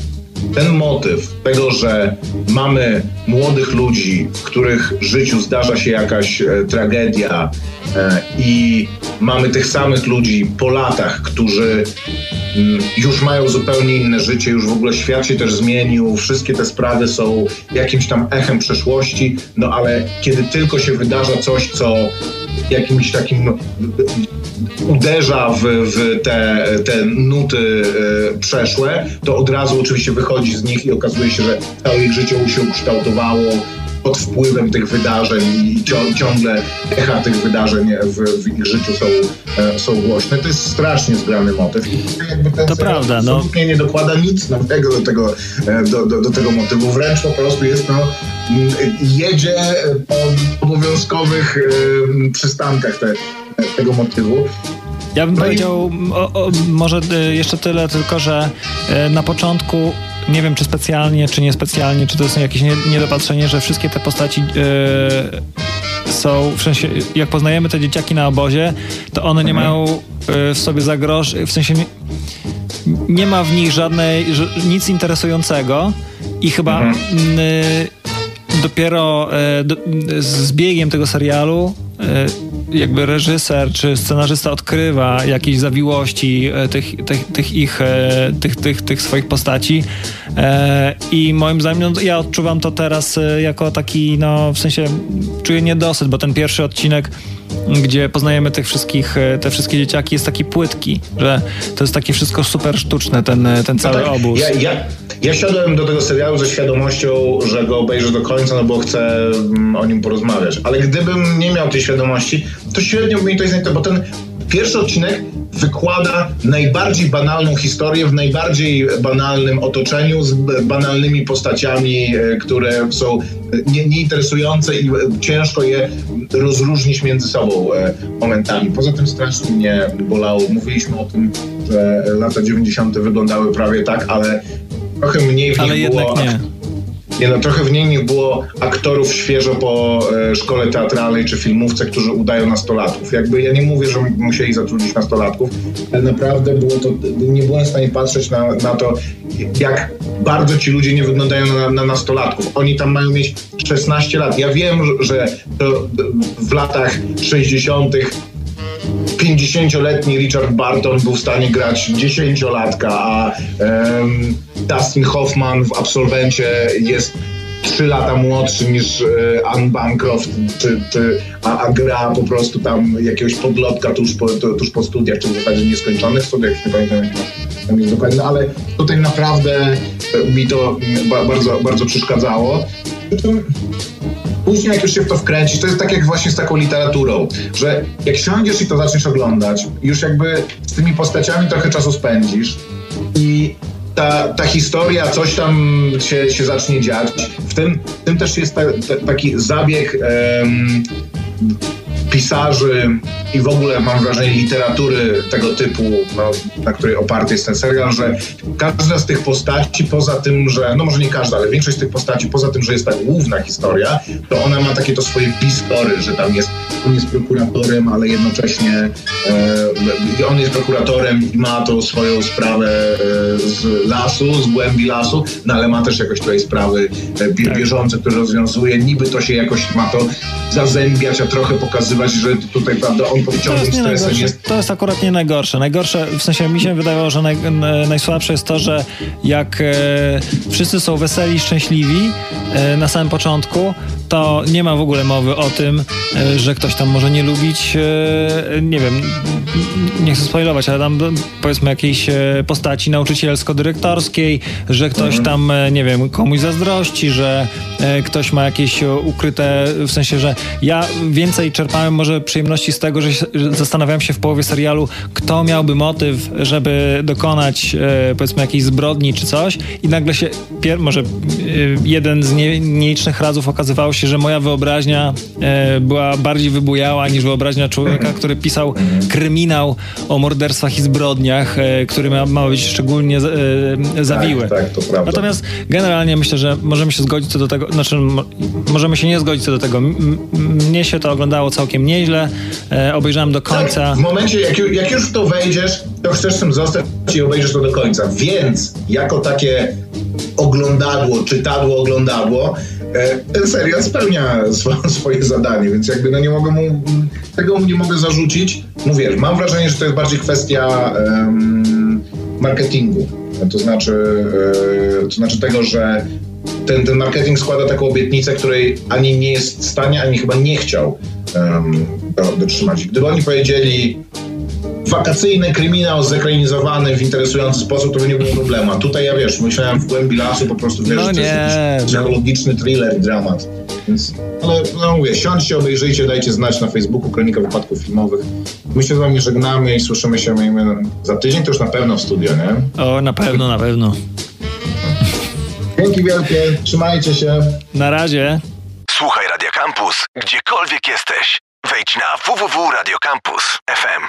B: ten motyw tego, że mamy młodych ludzi, w których życiu zdarza się jakaś e, tragedia e, i mamy tych samych ludzi po latach, którzy mm, już mają zupełnie inne życie, już w ogóle świat się też zmienił, wszystkie te sprawy są jakimś tam echem przeszłości, no ale kiedy tylko się wydarza coś, co jakimś takim no, uderza w, w te, te nuty e, przeszłe, to od razu oczywiście wychodzi z nich i okazuje się, że całe ich życie się ukształtowało pod wpływem tych wydarzeń i ciągle echa tych wydarzeń w, w ich życiu są, e, są głośne. To jest strasznie zgrany motyw. I jakby ten
C: To prawda, no.
B: nie dokłada nic nowego do tego, e, do, do, do tego motywu. Wręcz po prostu jest no, jedzie po obowiązkowych e, przystankach te, tego motywu.
C: Ja bym
B: No i-
C: powiedział o, o, może y, jeszcze tyle, tylko że y, na początku nie wiem, czy specjalnie, czy niespecjalnie, czy to jest jakieś nie, niedopatrzenie, że wszystkie te postaci y, są, w sensie, jak poznajemy te dzieciaki na obozie, to one nie mają y, w sobie zagroż, w sensie nie, nie ma w nich żadnej, nic interesującego i chyba mm, y, dopiero y, do, z biegiem tego serialu y, jakby reżyser czy scenarzysta odkrywa jakieś zawiłości e, tych, tych, tych ich, e, tych, tych, tych swoich postaci. E, i moim zdaniem no, ja odczuwam to teraz e, jako taki, no w sensie czuję niedosyt, bo ten pierwszy odcinek gdzie poznajemy tych wszystkich, e, te wszystkie dzieciaki jest taki płytki, że to jest takie wszystko super sztuczne, ten, e, ten cały
B: No tak,
C: obóz.
B: Ja, ja, ja siadłem do tego serialu ze świadomością, że go obejrzę do końca, no bo chcę mm, o nim porozmawiać. Ale gdybym nie miał tej świadomości, to średnio by mi to jest bo ten pierwszy odcinek wykłada najbardziej banalną historię w najbardziej banalnym otoczeniu z banalnymi postaciami, e, które są e, nie, nieinteresujące i e, ciężko je rozróżnić między sobą momentami. Poza tym strasznie mnie bolało. Mówiliśmy o tym, że lata 90. wyglądały prawie tak, ale trochę mniej w
C: Ale
B: było...
C: nie.
B: Nie no, trochę w niej było aktorów świeżo po e, szkole teatralnej czy filmówce, którzy udają nastolatków. Jakby ja nie mówię, że musieli zatrudnić nastolatków, ale naprawdę było to, nie byłem w stanie patrzeć na, na to, jak bardzo ci ludzie nie wyglądają na, na nastolatków. Oni tam mają mieć 16 lat. Ja wiem, że to w latach 60 50-letni Richard Barton był w stanie grać 10-latka, a em, Dustin Hoffman w Absolwencie jest 3 lata młodszy niż e, Anne Bancroft, czy, czy, a, a gra po prostu tam jakiegoś podlotka tuż po, tu, tuż po studiach, czy w zasadzie nieskończonych studiach, nie pamiętam tam jest dokładnie, no, ale tutaj naprawdę mi to mm, ba, bardzo, bardzo przeszkadzało. Później jak już się w to wkręcisz, to jest tak jak właśnie z taką literaturą, że jak siądziesz i to zaczniesz oglądać, już jakby z tymi postaciami trochę czasu spędzisz i ta, ta historia, coś tam się, się zacznie dziać. W tym, w tym też jest ta, ta, taki zabieg em, pisarzy i w ogóle mam wrażenie literatury tego typu, no, na której oparty jest ten serial, że każda z tych postaci, poza tym, że, no może nie każda, ale większość z tych postaci, poza tym, że jest ta główna historia, to ona ma takie to swoje bistory, że tam jest, on jest prokuratorem, ale jednocześnie e, on jest prokuratorem i ma tą swoją sprawę e, z lasu, z głębi lasu, no ale ma też jakoś tutaj sprawy e, bie, bieżące, które rozwiązuje. Niby to się jakoś ma to zazębiać, a trochę pokazywać, że tutaj, prawda, on pod ciągłym stresem jest
C: to jest akurat nie najgorsze. Najgorsze, w sensie mi się wydawało, że naj, najsłabsze jest to, że jak e, wszyscy są weseli, szczęśliwi e, na samym początku, to nie ma w ogóle mowy o tym, e, że ktoś tam może nie lubić, e, nie wiem, nie chcę spoilować, ale tam powiedzmy jakiejś e, postaci nauczycielsko-dyrektorskiej, że ktoś
B: Mhm.
C: tam, e, nie wiem, komuś zazdrości, że ktoś ma jakieś ukryte, w sensie, że ja więcej czerpałem może przyjemności z tego, że zastanawiałem się w połowie serialu, kto miałby motyw, żeby dokonać powiedzmy jakiejś zbrodni czy coś i nagle się, pier- może jeden z nie, nielicznych razów okazywało się, że moja wyobraźnia była bardziej wybujała niż wyobraźnia człowieka, który pisał kryminał o morderstwach i zbrodniach, e, który ma, ma być szczególnie e, zawiły.
B: Tak, tak, to prawda.
C: Natomiast generalnie myślę, że możemy się zgodzić co do tego, znaczy mo- możemy się nie zgodzić co do tego. M- mnie się to oglądało całkiem nieźle, e, obejrzałem do końca.
B: Tak, w momencie, jak, jak już w to wejdziesz, to chcesz tym zostać i obejrzysz to do końca. Więc jako takie oglądadło, czytadło, oglądadło, ten serial spełnia swo, swoje zadanie, więc jakby no nie mogę mu, tego mu nie mogę zarzucić. Mówię, mam wrażenie, że to jest bardziej kwestia em, marketingu. To znaczy, e, to znaczy tego, że ten, ten marketing składa taką obietnicę, której ani nie jest w stanie, ani chyba nie chciał um, dotrzymać. Gdyby oni powiedzieli wakacyjny kryminał zekranizowany w interesujący sposób, to by nie było problemu. A tutaj ja wiesz, myślałem w głębi lasu po prostu, wiesz,
C: No
B: że to jest
C: no.
B: psychologiczny thriller, dramat. Więc, ale no mówię, siądźcie, obejrzyjcie, dajcie znać na Facebooku Kronika Wypadków Filmowych. My się z wami żegnamy i słyszymy się miejmy, za tydzień, to już na pewno w studio, nie?
C: O, na pewno, na pewno.
B: Dzięki wielkie, trzymajcie się.
C: Na razie.
A: Słuchaj Radio Campus, gdziekolwiek jesteś. Wejdź na www.radiocampus.fm.